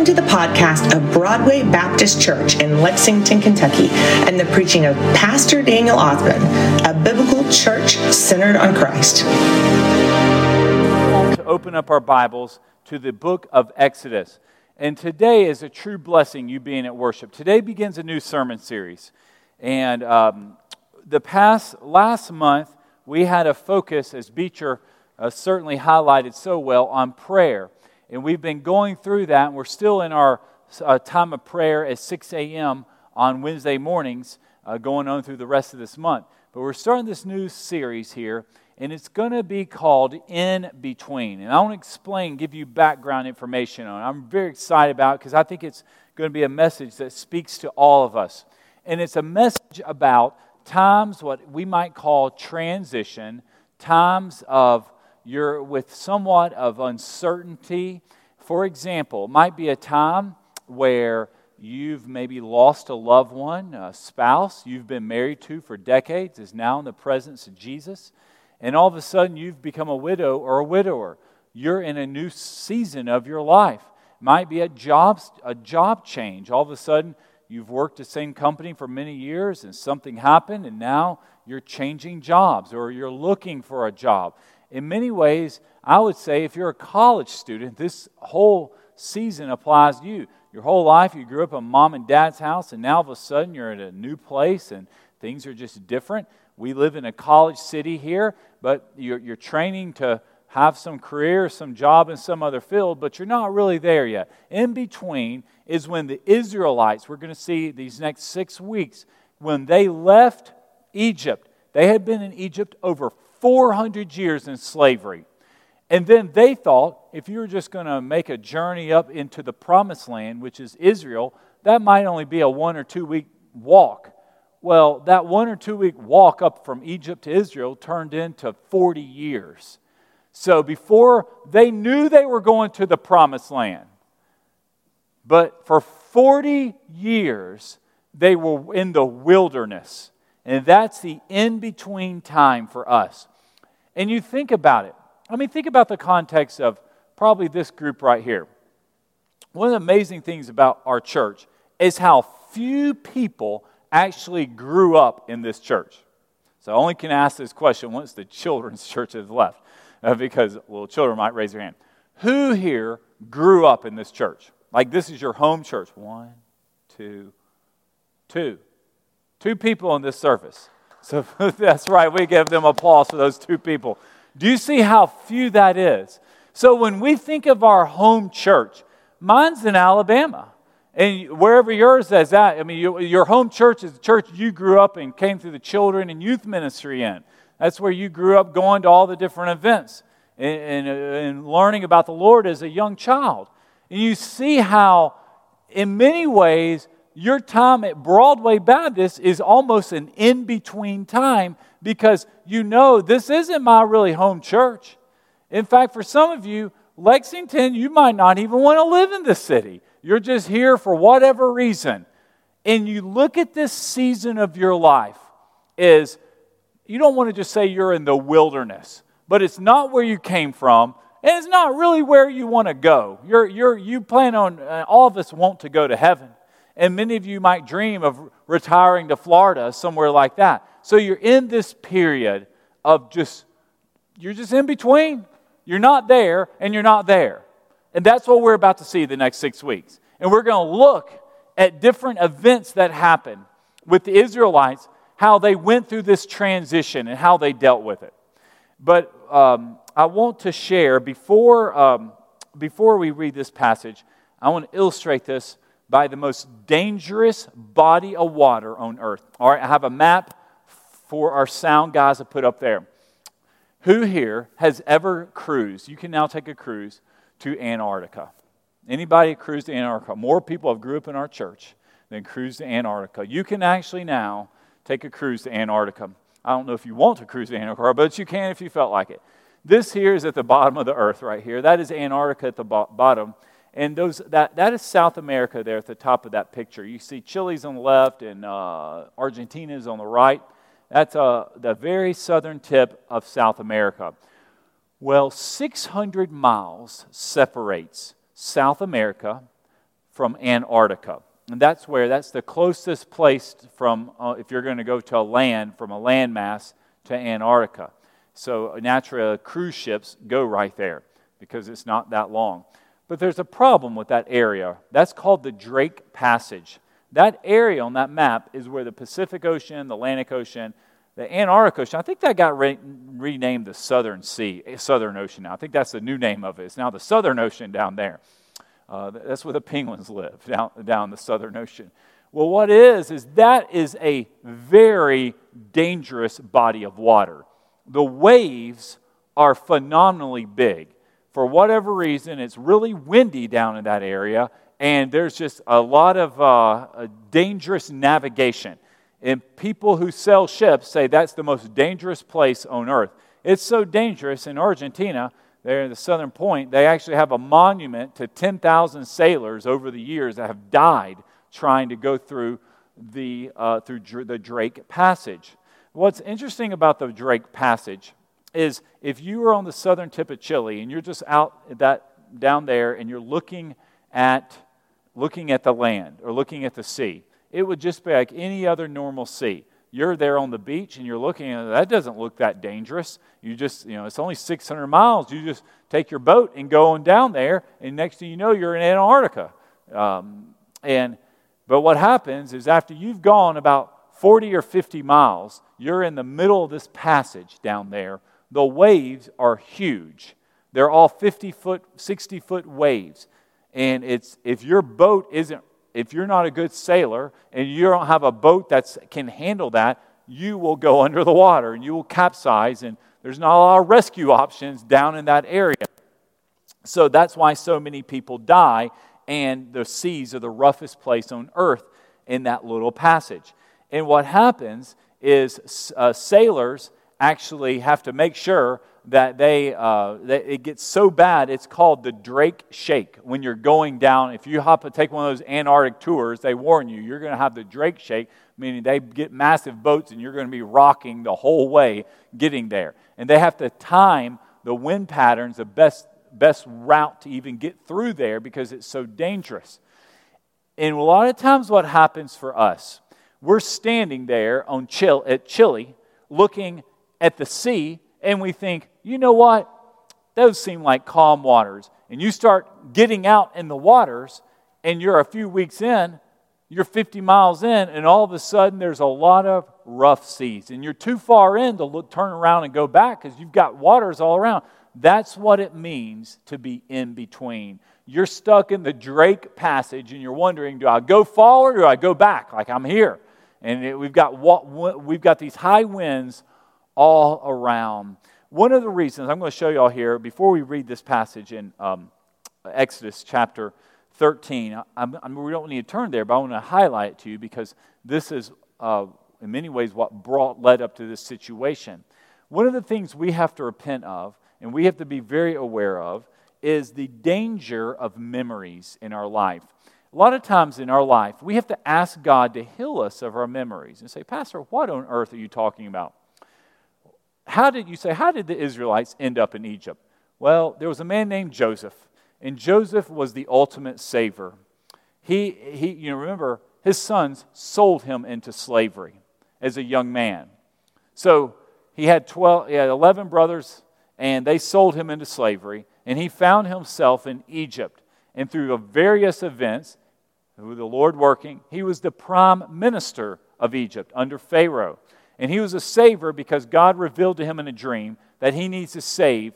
Welcome to the podcast of Broadway Baptist Church in Lexington, Kentucky, and the preaching of Pastor Daniel Ausbun, a biblical church centered on Christ. To open up our Bibles to the book of Exodus. And today is a true blessing, you being at worship. Today begins a new sermon series. And um, the past, last month, we had a focus, as Beecher uh, certainly highlighted so well, on prayer. And we've been going through that, and we're still in our uh, time of prayer at 6 a.m. on Wednesday mornings, uh, going on through the rest of this month. But we're starting this new series here, and it's going to be called In Between. And I want to explain, give you background information on it. I'm very excited about it because I think it's going to be a message that speaks to all of us. And it's a message about times what we might call transition, times of you're with somewhat of uncertainty. For example, it might be a time where you've maybe lost a loved one, a spouse you've been married to for decades is now in the presence of Jesus, and all of a sudden you've become a widow or a widower. You're in a new season of your life. Might be a job, a job change. All of a sudden, you've worked the same company for many years and something happened, and now you're changing jobs or you're looking for a job in many ways, I would say if you're a college student, this whole season applies to you. Your whole life, you grew up in mom and dad's house, and now all of a sudden you're in a new place and things are just different. We live in a college city here, but you're, you're training to have some career, some job in some other field, but you're not really there yet. In between is when the Israelites, we're going to see these next six weeks, when they left Egypt, they had been in Egypt over 400 years in slavery. And then they thought if you were just going to make a journey up into the promised land, which is Israel, that might only be a one or two week walk. Well, that one or two week walk up from Egypt to Israel turned into 40 years. So before they knew they were going to the promised land, but for 40 years they were in the wilderness. And that's the in between time for us. And you think about it. I mean, think about the context of probably this group right here. One of the amazing things about our church is how few people actually grew up in this church. So I only can ask this question once the children's church has left, uh, because little children might raise their hand. Who here grew up in this church? Like this is your home church. One, two, two. Two people on this service. So that's right, we give them applause for those two people. Do you see how few that is? So when we think of our home church, mine's in Alabama. And wherever yours is at, I mean, your home church is the church you grew up and came through the children and youth ministry in. That's where you grew up going to all the different events and, and, and learning about the Lord as a young child. And you see how, in many ways, your time at Broadway Baptist is almost an in between time because you know this isn't my really home church. In fact, for some of you, Lexington, you might not even want to live in the city. You're just here for whatever reason. And you look at this season of your life is you don't want to just say you're in the wilderness, but it's not where you came from, and it's not really where you want to go. You're, you're, you plan on, uh, all of us want to go to heaven. And many of you might dream of retiring to Florida, somewhere like that. So you're in this period of just, you're just in between. You're not there and you're not there. And that's what we're about to see the next six weeks. And we're going to look at different events that happened with the Israelites, how they went through this transition and how they dealt with it. But um, I want to share before, um, before we read this passage, I want to illustrate this by the most dangerous body of water on earth. All right, I have a map for our sound guys to put up there. Who here has ever cruised? You can now take a cruise to Antarctica. Anybody cruise to Antarctica? More people have grew up in our church than cruise to Antarctica. You can actually now take a cruise to Antarctica. I don't know if you want to cruise to Antarctica, but you can if you felt like it. This here is at the bottom of the earth right here. That is Antarctica at the bo- bottom. And those, that, that is South America there at the top of that picture. You see Chile's on the left and uh, Argentina is on the right. That's uh, the very southern tip of South America. Well, 600 miles separates South America from Antarctica. And that's where, that's the closest place from, uh, if you're going to go to a land, from a landmass to Antarctica. So naturally, cruise ships go right there because it's not that long. But there's a problem with that area. That's called the Drake Passage. That area on that map is where the Pacific Ocean, the Atlantic Ocean, the Antarctic Ocean, I think that got re- renamed the Southern Sea, Southern Ocean now. I think that's the new name of it. It's now the Southern Ocean down there. Uh, that's where the penguins live, down, down the Southern Ocean. Well, what is, is that is a very dangerous body of water. The waves are phenomenally big. For whatever reason, it's really windy down in that area, and there's just a lot of uh, dangerous navigation. And people who sell ships say that's the most dangerous place on earth. It's so dangerous in Argentina, there in the southern point, they actually have a monument to 10,000 sailors over the years that have died trying to go through the, uh, through the Drake Passage. What's interesting about the Drake Passage is if you are on the southern tip of Chile and you're just out that down there and you're looking at looking at the land or looking at the sea, it would just be like any other normal sea. You're there on the beach and you're looking at it, that doesn't look that dangerous. You just, you know, it's only 600 miles. You just take your boat and go on down there, and next thing you know, you're in Antarctica. Um, and but what happens is after you've gone about 40 or 50 miles, you're in the middle of this passage down there. The waves are huge. They're all 50 foot, 60 foot waves. And it's if your boat isn't if you're not a good sailor and you don't have a boat that can handle that, you will go under the water and you will capsize, and there's not a lot of rescue options down in that area. So that's why so many people die, and the seas are the roughest place on earth in that little passage. And what happens is uh, sailors actually have to make sure that they uh, that it gets so bad it's called the drake shake. When you're going down if you hop take one of those antarctic tours they warn you you're going to have the drake shake meaning they get massive boats and you're going to be rocking the whole way getting there. And they have to time the wind patterns the best best route to even get through there because it's so dangerous. And a lot of times what happens for us we're standing there on chill at chile looking at the sea and we think, you know what? Those seem like calm waters. And you start getting out in the waters, and you're a few weeks in, you're 50 miles in, and all of a sudden there's a lot of rough seas. And you're too far in to look, turn around and go back because you've got waters all around. That's what it means to be in between. You're stuck in the Drake passage and you're wondering, do I go forward or do I go back? Like I'm here. And it, we've, got, we've got these high winds all around. One of the reasons I'm going to show you all here before we read this passage in um, Exodus chapter 13, I'm, I'm, we don't need to turn there, but I want to highlight it to you because this is, uh, in many ways, what brought led up to this situation. One of the things we have to repent of, and we have to be very aware of, is the danger of memories in our life. A lot of times in our life, we have to ask God to heal us of our memories and say, Pastor, what on earth are you talking about? How did you say, how did the Israelites end up in Egypt? Well, there was a man named Joseph, and Joseph was the ultimate saver. He, he you know, remember, his sons sold him into slavery as a young man. So he had 12, he had 11 brothers, and they sold him into slavery, and he found himself in Egypt. And through various events, with the Lord working, he was the prime minister of Egypt under Pharaoh. And he was a saver because God revealed to him in a dream that he needs to save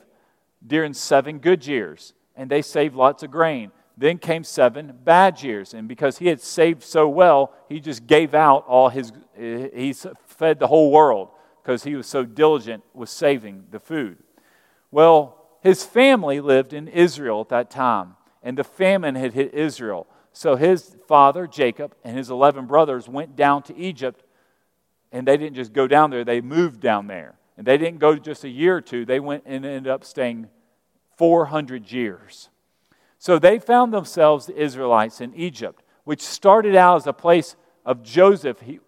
during seven good years. And they saved lots of grain. Then came seven bad years. And because he had saved so well, he just gave out all his, he fed the whole world because he was so diligent with saving the food. Well, his family lived in Israel at that time, and the famine had hit Israel. So his father, Jacob, and his 11 brothers went down to Egypt and they didn't just go down there, they moved down there. And they didn't go just a year or two, they went and ended up staying 400 years. So they found themselves, the Israelites, in Egypt, which started out as a place of Joseph he,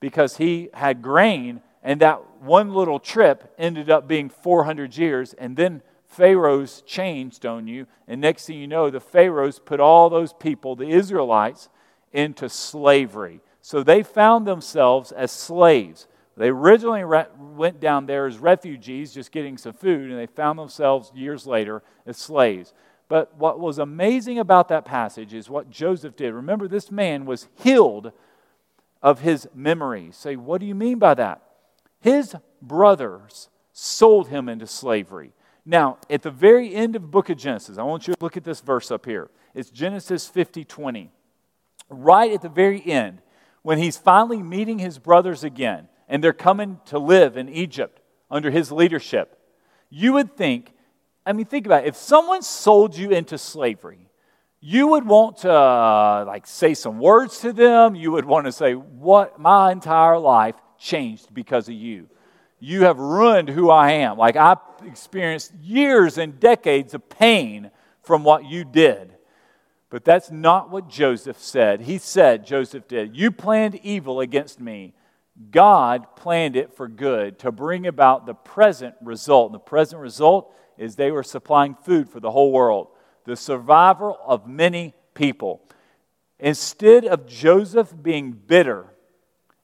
because he had grain, and that one little trip ended up being 400 years. And then Pharaohs changed on you. And next thing you know, the Pharaohs put all those people, the Israelites, into slavery. So they found themselves as slaves. They originally re- went down there as refugees, just getting some food, and they found themselves years later as slaves. But what was amazing about that passage is what Joseph did. Remember, this man was healed of his memory. Say, what do you mean by that? His brothers sold him into slavery. Now, at the very end of the book of Genesis, I want you to look at this verse up here. It's Genesis 50 20. Right at the very end, when he's finally meeting his brothers again, and they're coming to live in Egypt under his leadership, you would think, I mean, think about it. If someone sold you into slavery, you would want to uh, like say some words to them. You would want to say, "What my entire life changed because of you. You have ruined who I am. Like I've experienced years and decades of pain from what you did." But that's not what Joseph said. He said, Joseph did, You planned evil against me. God planned it for good to bring about the present result. And the present result is they were supplying food for the whole world the survival of many people. Instead of Joseph being bitter,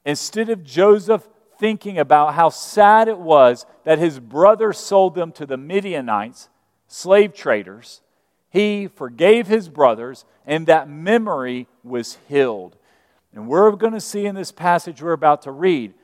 instead of Joseph thinking about how sad it was that his brother sold them to the Midianites, slave traders, he forgave his brothers, and that memory was healed. And we're going to see in this passage we're about to read,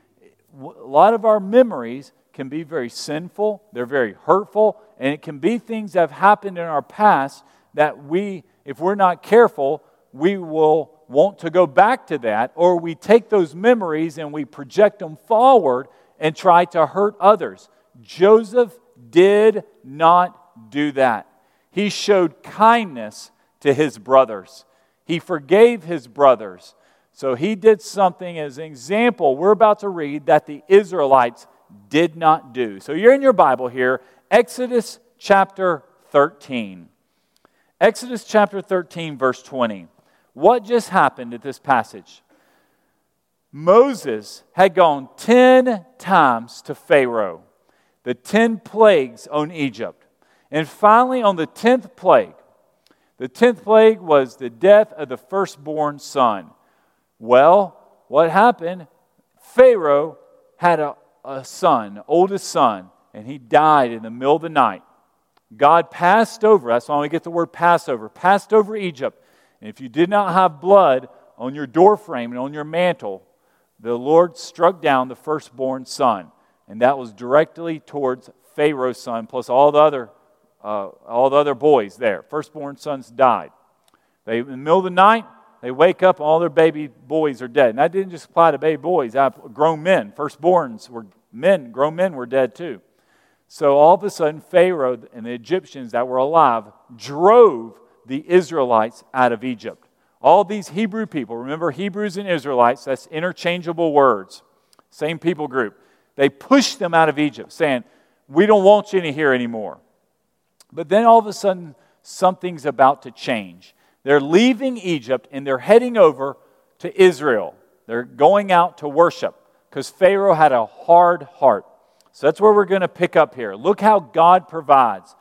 a lot of our memories can be very sinful, they're very hurtful, and it can be things that have happened in our past that we, if we're not careful, we will want to go back to that, or we take those memories and we project them forward and try to hurt others. Joseph did not do that. He showed kindness to his brothers, he forgave his brothers. So he did something as an example we're about to read that the Israelites did not do. So you're in your Bible here, Exodus chapter 13. Exodus chapter 13, verse 20. What just happened at this passage? Moses had gone 10 times to Pharaoh, the 10 plagues on Egypt. And finally, on the 10th plague, the 10th plague was the death of the firstborn son. Well, what happened? Pharaoh had a, a son, oldest son, and he died in the middle of the night. God passed over, that's why we get the word Passover, passed over Egypt. And if you did not have blood on your doorframe and on your mantle, the Lord struck down the firstborn son. And that was directly towards Pharaoh's son, plus all the other, uh, all the other boys there. Firstborn sons died. They, in the middle of the night, they wake up, all their baby boys are dead. And that didn't just apply to baby boys, grown men. Firstborns were men, grown men were dead too. So all of a sudden, Pharaoh and the Egyptians that were alive drove the Israelites out of Egypt. All these Hebrew people, remember Hebrews and Israelites, that's interchangeable words, same people group. They pushed them out of Egypt, saying, We don't want you in here anymore. But then all of a sudden, something's about to change. They're leaving Egypt and they're heading over to Israel. They're going out to worship because Pharaoh had a hard heart. So that's where we're going to pick up here. Look how God provides.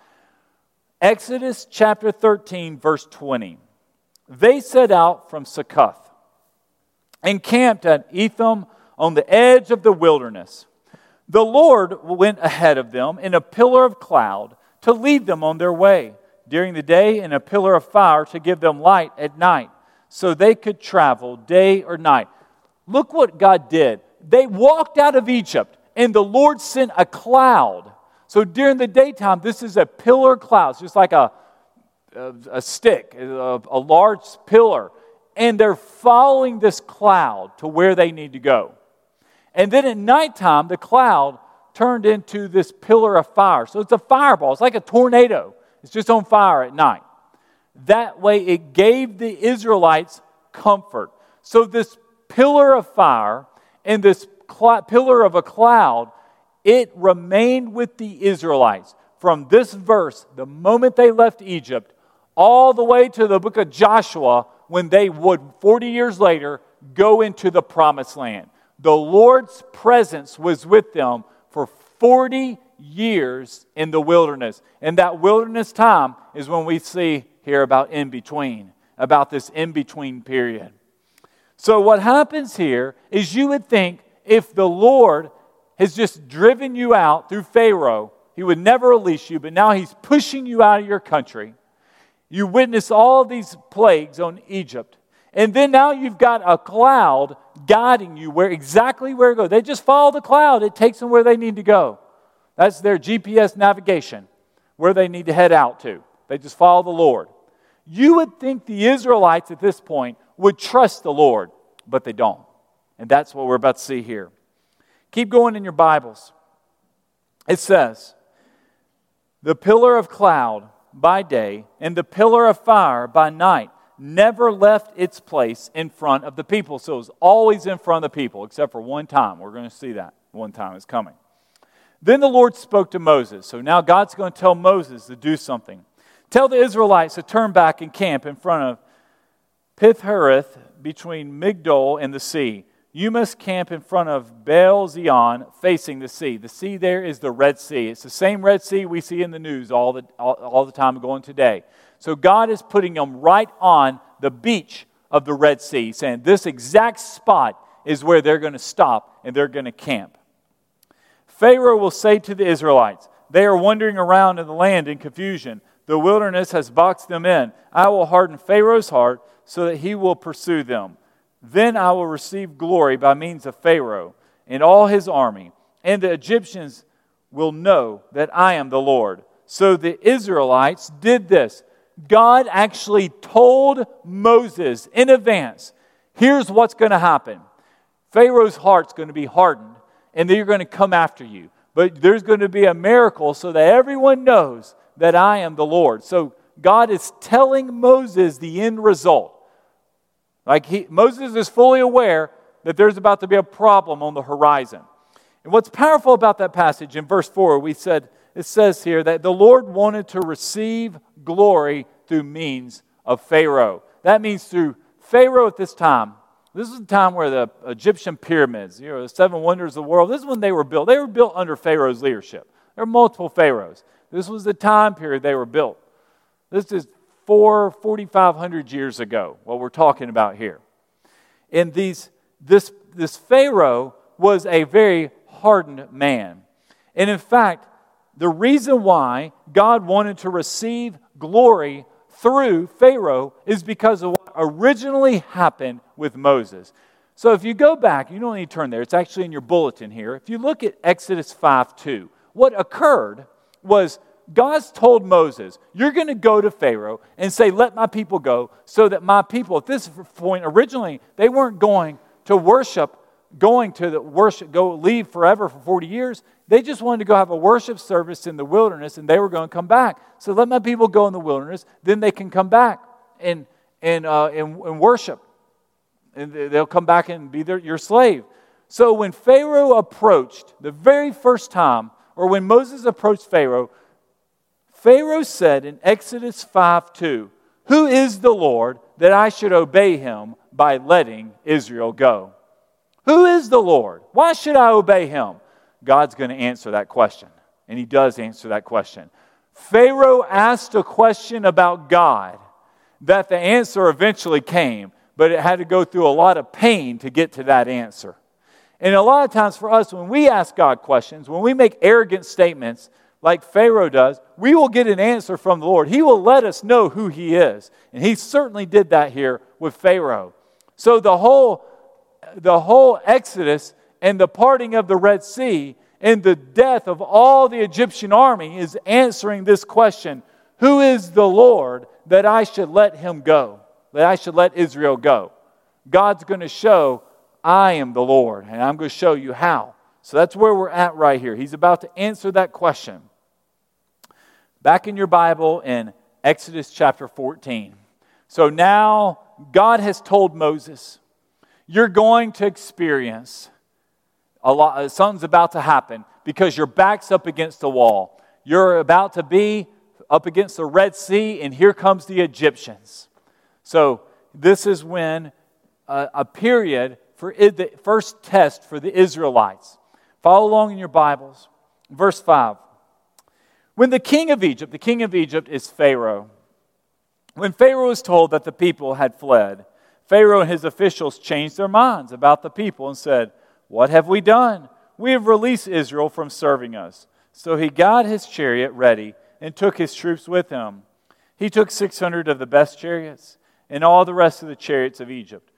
Exodus chapter 13, verse 20. They set out from Succoth and camped at Etham on the edge of the wilderness. The Lord went ahead of them in a pillar of cloud to lead them on their way during the day and a pillar of fire to give them light at night so they could travel day or night. Look what God did. They walked out of Egypt and the Lord sent a cloud. So during the daytime, this is a pillar cloud, just like a, a, a stick, a, a large pillar. And they're following this cloud to where they need to go. And then at nighttime, the cloud turned into this pillar of fire. So it's a fireball, it's like a tornado. It's just on fire at night. That way, it gave the Israelites comfort. So, this pillar of fire and this cl- pillar of a cloud, it remained with the Israelites from this verse, the moment they left Egypt, all the way to the book of Joshua, when they would, 40 years later, go into the promised land. The Lord's presence was with them for 40 years in the wilderness. And that wilderness time is when we see here about in between, about this in between period. So, what happens here is you would think if the Lord has just driven you out through Pharaoh, he would never release you, but now he's pushing you out of your country. You witness all these plagues on Egypt. And then now you've got a cloud guiding you where exactly where to go. They just follow the cloud, it takes them where they need to go. That's their GPS navigation, where they need to head out to. They just follow the Lord. You would think the Israelites at this point would trust the Lord, but they don't. And that's what we're about to see here. Keep going in your Bibles. It says, The pillar of cloud by day and the pillar of fire by night never left its place in front of the people. So it was always in front of the people, except for one time. We're going to see that one time is coming. Then the Lord spoke to Moses. So now God's going to tell Moses to do something. Tell the Israelites to turn back and camp in front of Pi Hahiroth between Migdol and the sea. You must camp in front of Baal Zephon facing the sea. The sea there is the Red Sea. It's the same Red Sea we see in the news all the, all, all the time going today. So God is putting them right on the beach of the Red Sea, saying this exact spot is where they're going to stop and they're going to camp. Pharaoh will say to the Israelites, They are wandering around in the land in confusion. The wilderness has boxed them in. I will harden Pharaoh's heart so that he will pursue them. Then I will receive glory by means of Pharaoh and all his army, and the Egyptians will know that I am the Lord. So the Israelites did this. God actually told Moses in advance here's what's going to happen. Pharaoh's heart's going to be hardened, and they're going to come after you. But there's going to be a miracle so that everyone knows that I am the Lord. So God is telling Moses the end result. Like he, Moses is fully aware that there's about to be a problem on the horizon. And what's powerful about that passage in verse 4, we said, it says here that the Lord wanted to receive glory through means of Pharaoh. That means through Pharaoh at this time. This is the time where the Egyptian pyramids, you know, the seven wonders of the world, this is when they were built. They were built under Pharaoh's leadership. There are multiple Pharaohs. This was the time period they were built. This is four, 4,500 years ago, what we're talking about here. And these, this, this Pharaoh was a very hardened man. And in fact, the reason why God wanted to receive glory through Pharaoh is because of what originally happened with Moses. So if you go back, you don't need to turn there, it's actually in your bulletin here. If you look at Exodus 5 2, what occurred was God's told Moses, You're going to go to Pharaoh and say, Let my people go, so that my people, at this point, originally, they weren't going to worship, going to the worship, go leave forever for 40 years. They just wanted to go have a worship service in the wilderness and they were going to come back. So let my people go in the wilderness, then they can come back and, and, uh, and, and worship. And they'll come back and be their, your slave. So when Pharaoh approached, the very first time, or when Moses approached Pharaoh, Pharaoh said in Exodus 5 2, Who is the Lord that I should obey him by letting Israel go? Who is the Lord? Why should I obey him? God's going to answer that question. And he does answer that question. Pharaoh asked a question about God that the answer eventually came, but it had to go through a lot of pain to get to that answer. And a lot of times for us, when we ask God questions, when we make arrogant statements like Pharaoh does, we will get an answer from the Lord. He will let us know who He is. And He certainly did that here with Pharaoh. So the whole, the whole Exodus and the parting of the Red Sea and the death of all the Egyptian army is answering this question Who is the Lord that I should let him go? That I should let Israel go? God's going to show, I am the Lord, and I'm going to show you how. So that's where we're at right here. He's about to answer that question. Back in your Bible in Exodus chapter 14. So now God has told Moses, You're going to experience a lot, uh, something's about to happen because your back's up against the wall. You're about to be up against the Red Sea, and here comes the Egyptians. So, this is when uh, a period for the first test for the Israelites. Follow along in your Bibles. Verse 5 When the king of Egypt, the king of Egypt is Pharaoh, when Pharaoh was told that the people had fled, Pharaoh and his officials changed their minds about the people and said, What have we done? We have released Israel from serving us. So he got his chariot ready and took his troops with him. He took 600 of the best chariots and all the rest of the chariots of Egypt,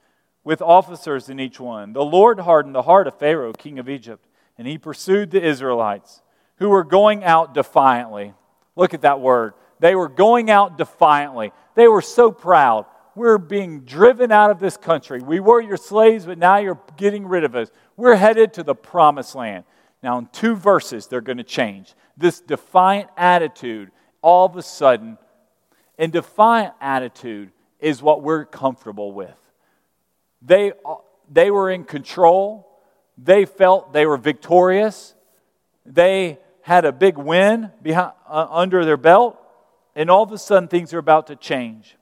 with officers in each one. The Lord hardened the heart of Pharaoh, king of Egypt, and he pursued the Israelites, who were going out defiantly. Look at that word. They were going out defiantly. They were so proud. We're being driven out of this country. We were your slaves, but now you're getting rid of us. We're headed to the promised land. Now, in two verses, they're going to change. This defiant attitude, all of a sudden, and defiant attitude is what we're comfortable with. They, they were in control. They felt they were victorious. They had a big win behind, uh, under their belt. And all of a sudden, things are about to change.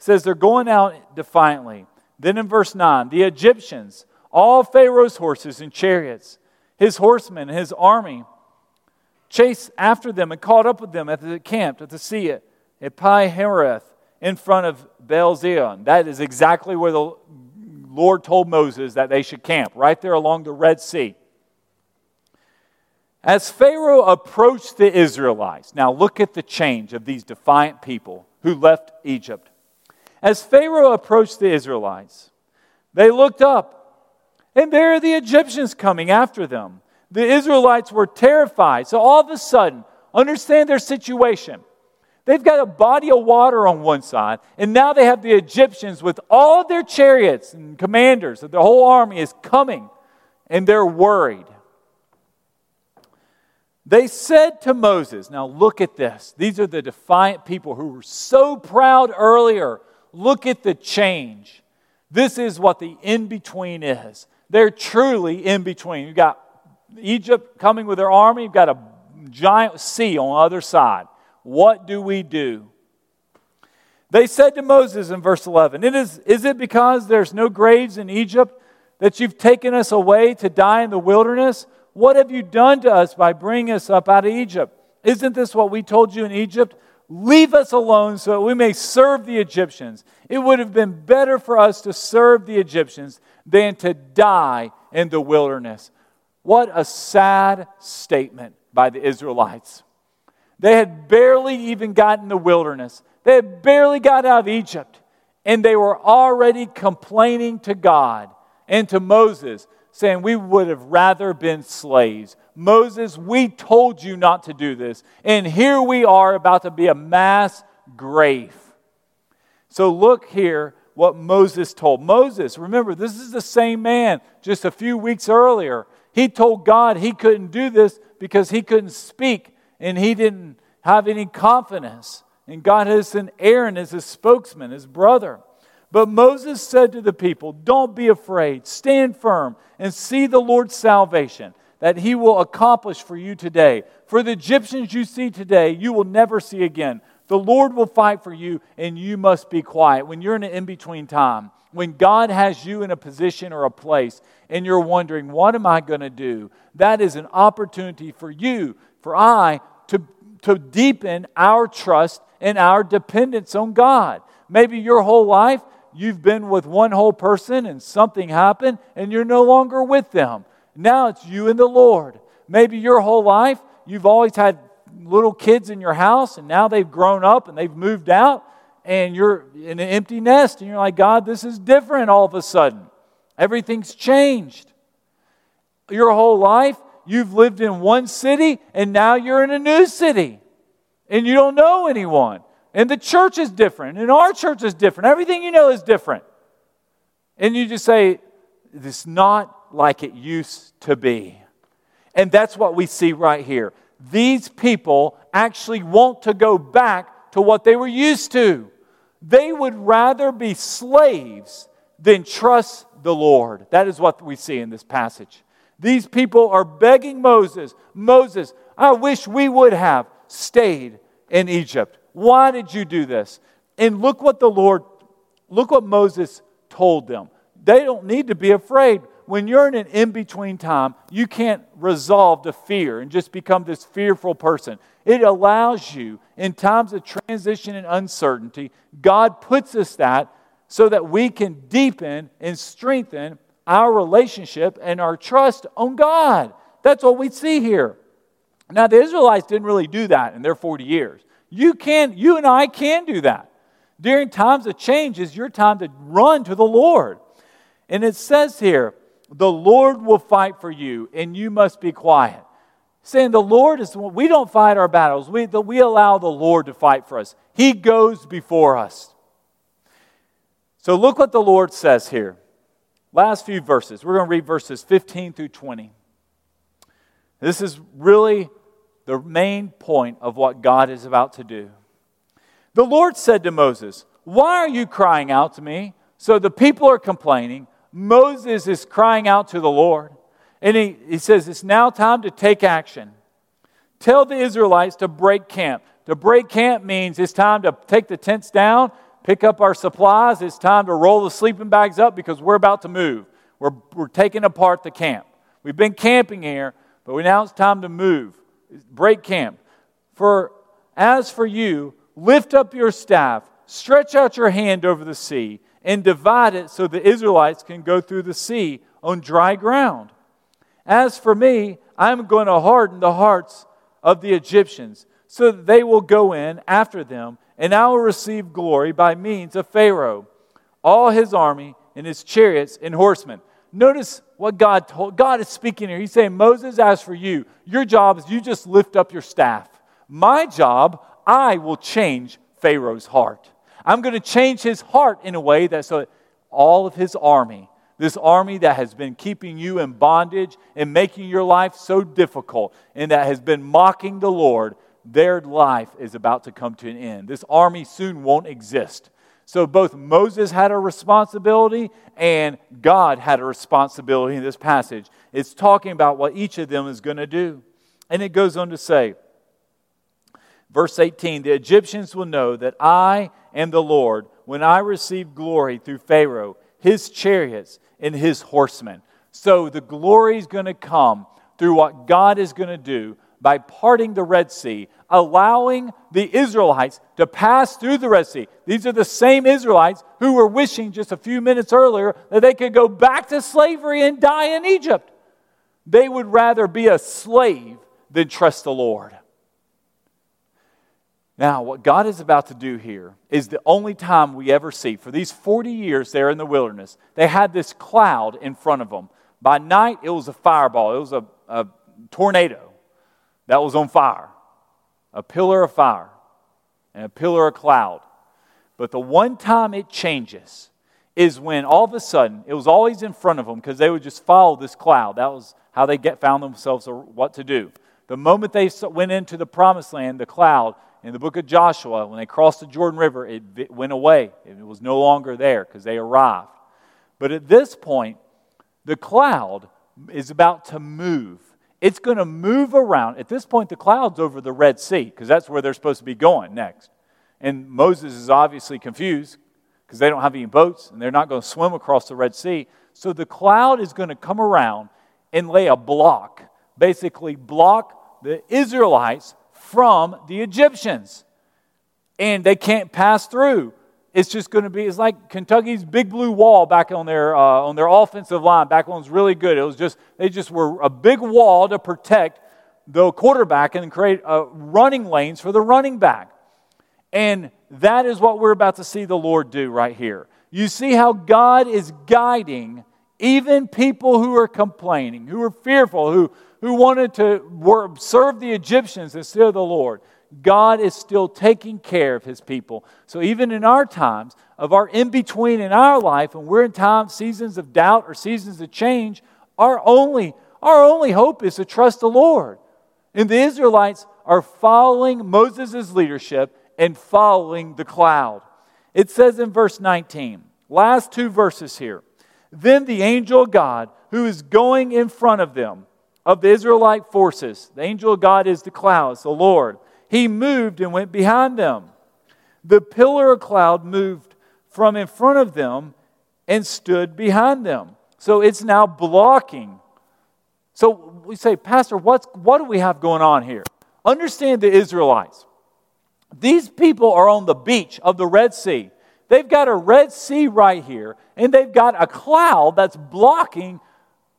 Says they're going out defiantly. Then in verse 9, the Egyptians, all Pharaoh's horses and chariots, his horsemen, his army, chased after them and caught up with them at the camp at the sea at, at Pi Hahiroth in front of Baal Zephon. That is exactly where the Lord told Moses that they should camp, right there along the Red Sea. As Pharaoh approached the Israelites, now look at the change of these defiant people who left Egypt. As Pharaoh approached the Israelites, they looked up, and there are the Egyptians coming after them. The Israelites were terrified. So all of a sudden, understand their situation. They've got a body of water on one side, and now they have the Egyptians with all their chariots and commanders, the whole army is coming, and they're worried. They said to Moses, now look at this. These are the defiant people who were so proud earlier. Look at the change. This is what the in between is. They're truly in between. You've got Egypt coming with their army, you've got a giant sea on the other side. What do we do? They said to Moses in verse 11, it is, is it because there's no graves in Egypt that you've taken us away to die in the wilderness? What have you done to us by bringing us up out of Egypt? Isn't this what we told you in Egypt? Leave us alone so that we may serve the Egyptians. It would have been better for us to serve the Egyptians than to die in the wilderness. What a sad statement by the Israelites. They had barely even gotten the wilderness, they had barely got out of Egypt, and they were already complaining to God and to Moses, saying, We would have rather been slaves. Moses, we told you not to do this, and here we are about to be a mass grave. So look here what Moses told. Moses, remember, this is the same man just a few weeks earlier. He told God he couldn't do this because he couldn't speak and he didn't have any confidence. And God has sent Aaron as his spokesman, his brother. But Moses said to the people, Don't be afraid, stand firm, and see the Lord's salvation that he will accomplish for you today. For the Egyptians you see today, you will never see again. The Lord will fight for you, and you must be quiet. When you're in an in between time, when God has you in a position or a place, and you're wondering, What am I going to do? That is an opportunity for you, for I, to, to deepen our trust and our dependence on God. Maybe your whole life you've been with one whole person and something happened and you're no longer with them. Now it's you and the Lord. Maybe your whole life you've always had little kids in your house and now they've grown up and they've moved out and you're in an empty nest and you're like, God, this is different all of a sudden. Everything's changed. Your whole life you've lived in one city and now you're in a new city and you don't know anyone. And the church is different, and our church is different. Everything you know is different. And you just say, it's not like it used to be. And that's what we see right here. These people actually want to go back to what they were used to. They would rather be slaves than trust the Lord. That is what we see in this passage. These people are begging Moses, Moses, I wish we would have stayed in Egypt. Why did you do this? And look what the Lord, look what Moses told them. They don't need to be afraid. when you're in an in between time, you can't resolve to fear and just become this fearful person. It allows you, in times of transition and uncertainty, God puts us that so that we can deepen and strengthen our relationship and our trust on God. That's what we see here. Now, the Israelites didn't really do that in their 40 years. You can, you and I can do that. During times of change is your time to run to the Lord. And it says here, the Lord will fight for you, and you must be quiet. Saying the Lord is, we don't fight our battles, we, the, we allow the Lord to fight for us. He goes before us. So look what the Lord says here. Last few verses. We're going to read verses 15 through 20. This is really the main point of what God is about to do. The Lord said to Moses, Why are you crying out to me? So the people are complaining. Moses is crying out to the Lord. And he, he says, It's now time to take action. Tell the Israelites to break camp. To break camp means it's time to take the tents down, pick up our supplies. It's time to roll the sleeping bags up because we're about to move. We're, we're taking apart the camp. We've been camping here, but now it's time to move. Break camp. For as for you, lift up your staff, stretch out your hand over the sea, and divide it so the Israelites can go through the sea on dry ground. As for me, I'm going to harden the hearts of the Egyptians so that they will go in after them, and I will receive glory by means of Pharaoh, all his army, and his chariots and horsemen. Notice what God told. God is speaking here. He's saying, Moses, as for you, your job is you just lift up your staff. My job, I will change Pharaoh's heart. I'm going to change his heart in a way that so all of his army, this army that has been keeping you in bondage and making your life so difficult and that has been mocking the Lord, their life is about to come to an end. This army soon won't exist. So both Moses had a responsibility and God had a responsibility in this passage. It's talking about what each of them is going to do. And it goes on to say, verse 18 the Egyptians will know that I am the Lord when I receive glory through Pharaoh, his chariots, and his horsemen. So the glory is going to come through what God is going to do by parting the Red Sea, allowing the Israelites to pass through the Red Sea. These are the same Israelites who were wishing just a few minutes earlier that they could go back to slavery and die in Egypt. They would rather be a slave than trust the Lord. Now, what God is about to do here is the only time we ever see. For these 40 years there in the wilderness, they had this cloud in front of them. By night, it was a fireball, it was a, a tornado that was on fire, a pillar of fire, and a pillar of cloud. But the one time it changes is when all of a sudden, it was always in front of them because they would just follow this cloud. That was how they get, found themselves or what to do. The moment they went into the promised land, the cloud in the book of Joshua, when they crossed the Jordan River, it went away. It was no longer there because they arrived. But at this point, the cloud is about to move. It's going to move around. At this point, the cloud's over the Red Sea because that's where they're supposed to be going next. And Moses is obviously confused because they don't have any boats and they're not going to swim across the Red Sea. So the cloud is going to come around and lay a block, basically, block the Israelites from the Egyptians. And they can't pass through. It's just going to be, it's like Kentucky's big blue wall back on their, uh, on their offensive line. Back when it was really good. It was just, they just were a big wall to protect the quarterback and create uh, running lanes for the running back. And that is what we're about to see the Lord do right here. You see how God is guiding even people who are complaining, who are fearful, who, who wanted to serve the Egyptians instead of the Lord, God is still taking care of his people. So even in our times of our in between in our life, when we're in times, seasons of doubt or seasons of change, our only, our only hope is to trust the Lord. And the Israelites are following Moses' leadership and following the cloud. It says in verse 19, last two verses here. Then the angel of God, who is going in front of them, of the Israelite forces. The angel of God is the clouds, the Lord. He moved and went behind them. The pillar of cloud moved from in front of them and stood behind them. So it's now blocking. So we say, Pastor, what's, what do we have going on here? Understand the Israelites. These people are on the beach of the Red Sea. They've got a Red Sea right here, and they've got a cloud that's blocking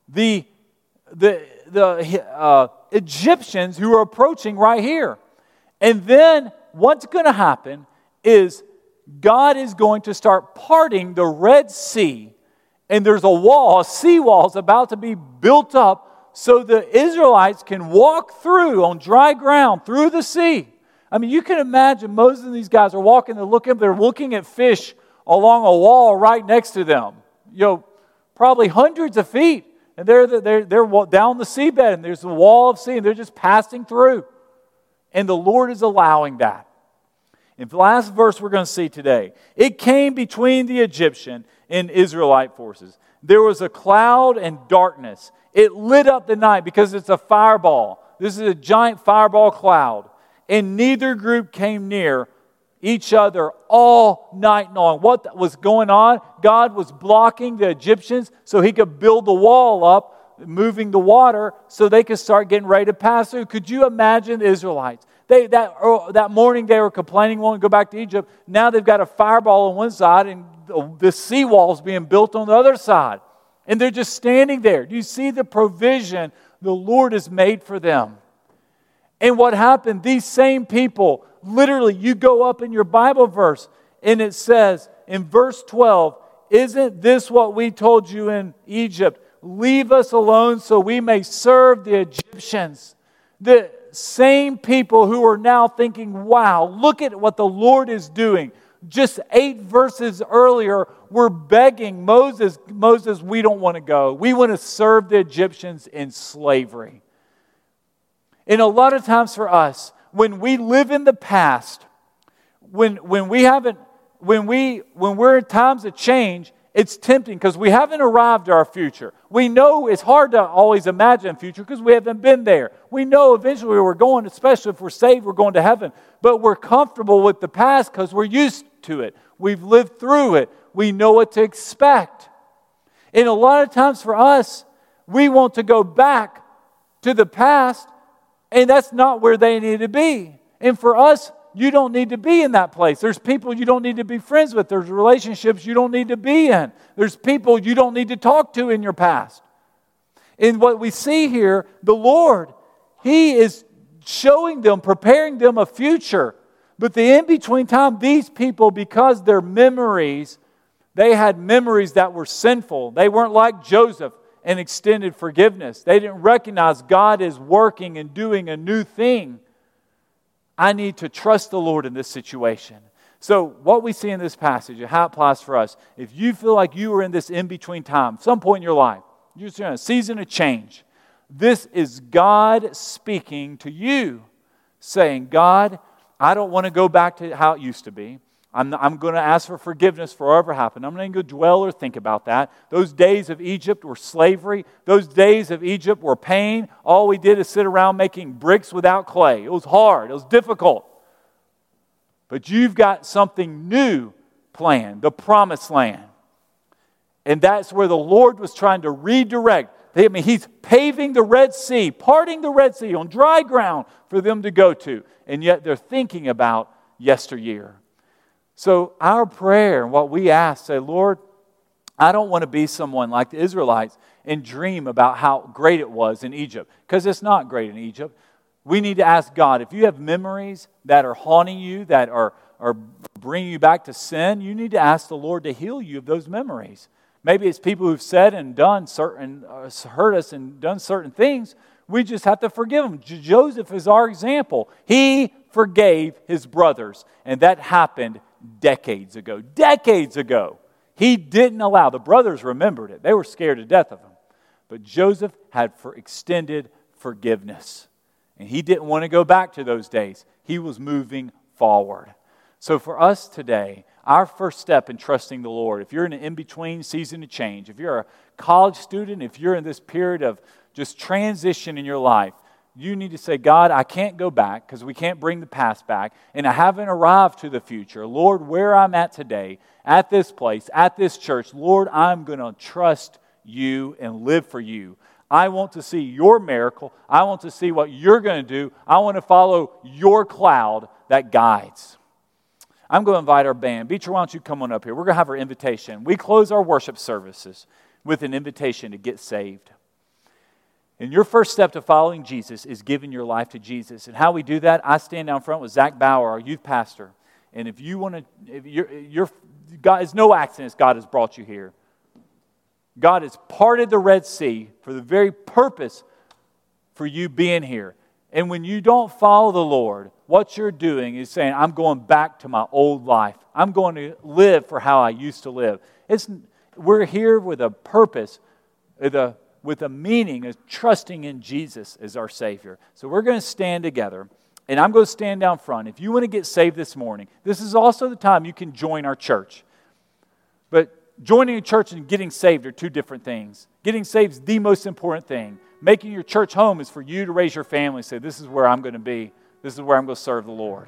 the, the, the uh, Egyptians who are approaching right here. And then what's going to happen is God is going to start parting the Red Sea, and there's a wall, a sea wall is about to be built up so the Israelites can walk through on dry ground through the sea. I mean, you can imagine Moses and these guys are walking, they're looking, they're looking at fish along a wall right next to them. You know, probably hundreds of feet. And they're, they're, they're down the seabed, and there's a wall of sea, and they're just passing through. And the Lord is allowing that. In the last verse we're going to see today, it came between the Egyptian and Israelite forces. There was a cloud and darkness. It lit up the night because it's a fireball. This is a giant fireball cloud and neither group came near each other all night long. What was going on? God was blocking the Egyptians so he could build the wall up, moving the water so they could start getting ready to pass through. Could you imagine the Israelites? They, that, oh, that morning they were complaining, wanting to go back to Egypt. Now they've got a fireball on one side and the seawall is being built on the other side. And they're just standing there. Do you see the provision the Lord has made for them? And what happened? These same people, literally, you go up in your Bible verse and it says in verse 12, Isn't this what we told you in Egypt? Leave us alone so we may serve the Egyptians. The same people who are now thinking, wow, look at what the Lord is doing. Just eight verses earlier, we're begging Moses, Moses, we don't want to go. We want to serve the Egyptians in slavery. And a lot of times for us, when we live in the past, when, when we haven't, when, we, when we're in times of change, it's tempting because we haven't arrived at our future. We know it's hard to always imagine future because we haven't been there. We know eventually we're going, especially if we're saved, we're going to heaven. But we're comfortable with the past because we're used to it. We've lived through it. We know what to expect. And a lot of times for us, we want to go back to the past and that's not where they need to be. And for us, you don't need to be in that place. There's people you don't need to be friends with. There's relationships you don't need to be in. There's people you don't need to talk to in your past. And what we see here, the Lord, He is showing them, preparing them a future. But the in between time, these people, because their memories, they had memories that were sinful. They weren't like Joseph and extended forgiveness. They didn't recognize God is working and doing a new thing. I need to trust the Lord in this situation. So, what we see in this passage and how it applies for us, if you feel like you are in this in between time, some point in your life, you're in a season of change, this is God speaking to you, saying, God, I don't want to go back to how it used to be. I'm, I'm going to ask for forgiveness for whatever happened. I'm not going to dwell or think about that. Those days of Egypt were slavery. Those days of Egypt were pain. All we did is sit around making bricks without clay. It was hard, it was difficult. But you've got something new planned the promised land. And that's where the Lord was trying to redirect. I mean, He's paving the Red Sea, parting the Red Sea on dry ground for them to go to. And yet they're thinking about yesteryear. So, our prayer and what we ask, say, Lord, I don't want to be someone like the Israelites and dream about how great it was in Egypt, because it's not great in Egypt. We need to ask God if you have memories that are haunting you, that are, are bringing you back to sin, you need to ask the Lord to heal you of those memories. Maybe it's people who've said and done certain, uh, hurt us and done certain things. We just have to forgive them. Joseph is our example. He forgave his brothers, and that happened decades ago. Decades ago. He didn't allow, the brothers remembered it. They were scared to death of him. But Joseph had for extended forgiveness. And he didn't want to go back to those days. He was moving forward. So for us today, our first step in trusting the Lord, if you're in an in between season of change, if you're a college student, if you're in this period of just transition in your life, you need to say, God, I can't go back because we can't bring the past back, and I haven't arrived to the future. Lord, where I'm at today, at this place, at this church, Lord, I'm going to trust you and live for you. I want to see your miracle. I want to see what you're going to do. I want to follow your cloud that guides. I'm going to invite our band. Beecher, why don't you come on up here? We're going to have our invitation. We close our worship services with an invitation to get saved. And your first step to following Jesus is giving your life to Jesus. And how we do that, I stand down front with Zach Bauer, our youth pastor. And if you want to, if you're, you're, God, it's no accident God has brought you here. God has parted the Red Sea for the very purpose for you being here. And when you don't follow the Lord, what you're doing is saying, I'm going back to my old life. I'm going to live for how I used to live. It's, we're here with a purpose, a, with a meaning of trusting in Jesus as our Savior. So we're going to stand together, and I'm going to stand down front. If you want to get saved this morning, this is also the time you can join our church. But joining a church and getting saved are two different things. Getting saved is the most important thing. Making your church home is for you to raise your family and say, This is where I'm going to be. This is where I'm going to serve the Lord.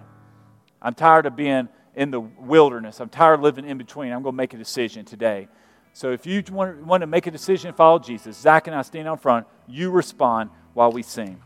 I'm tired of being in the wilderness. I'm tired of living in between. I'm going to make a decision today. So if you want, to make a decision and follow Jesus, Zach and I stand out front. You respond while we sing.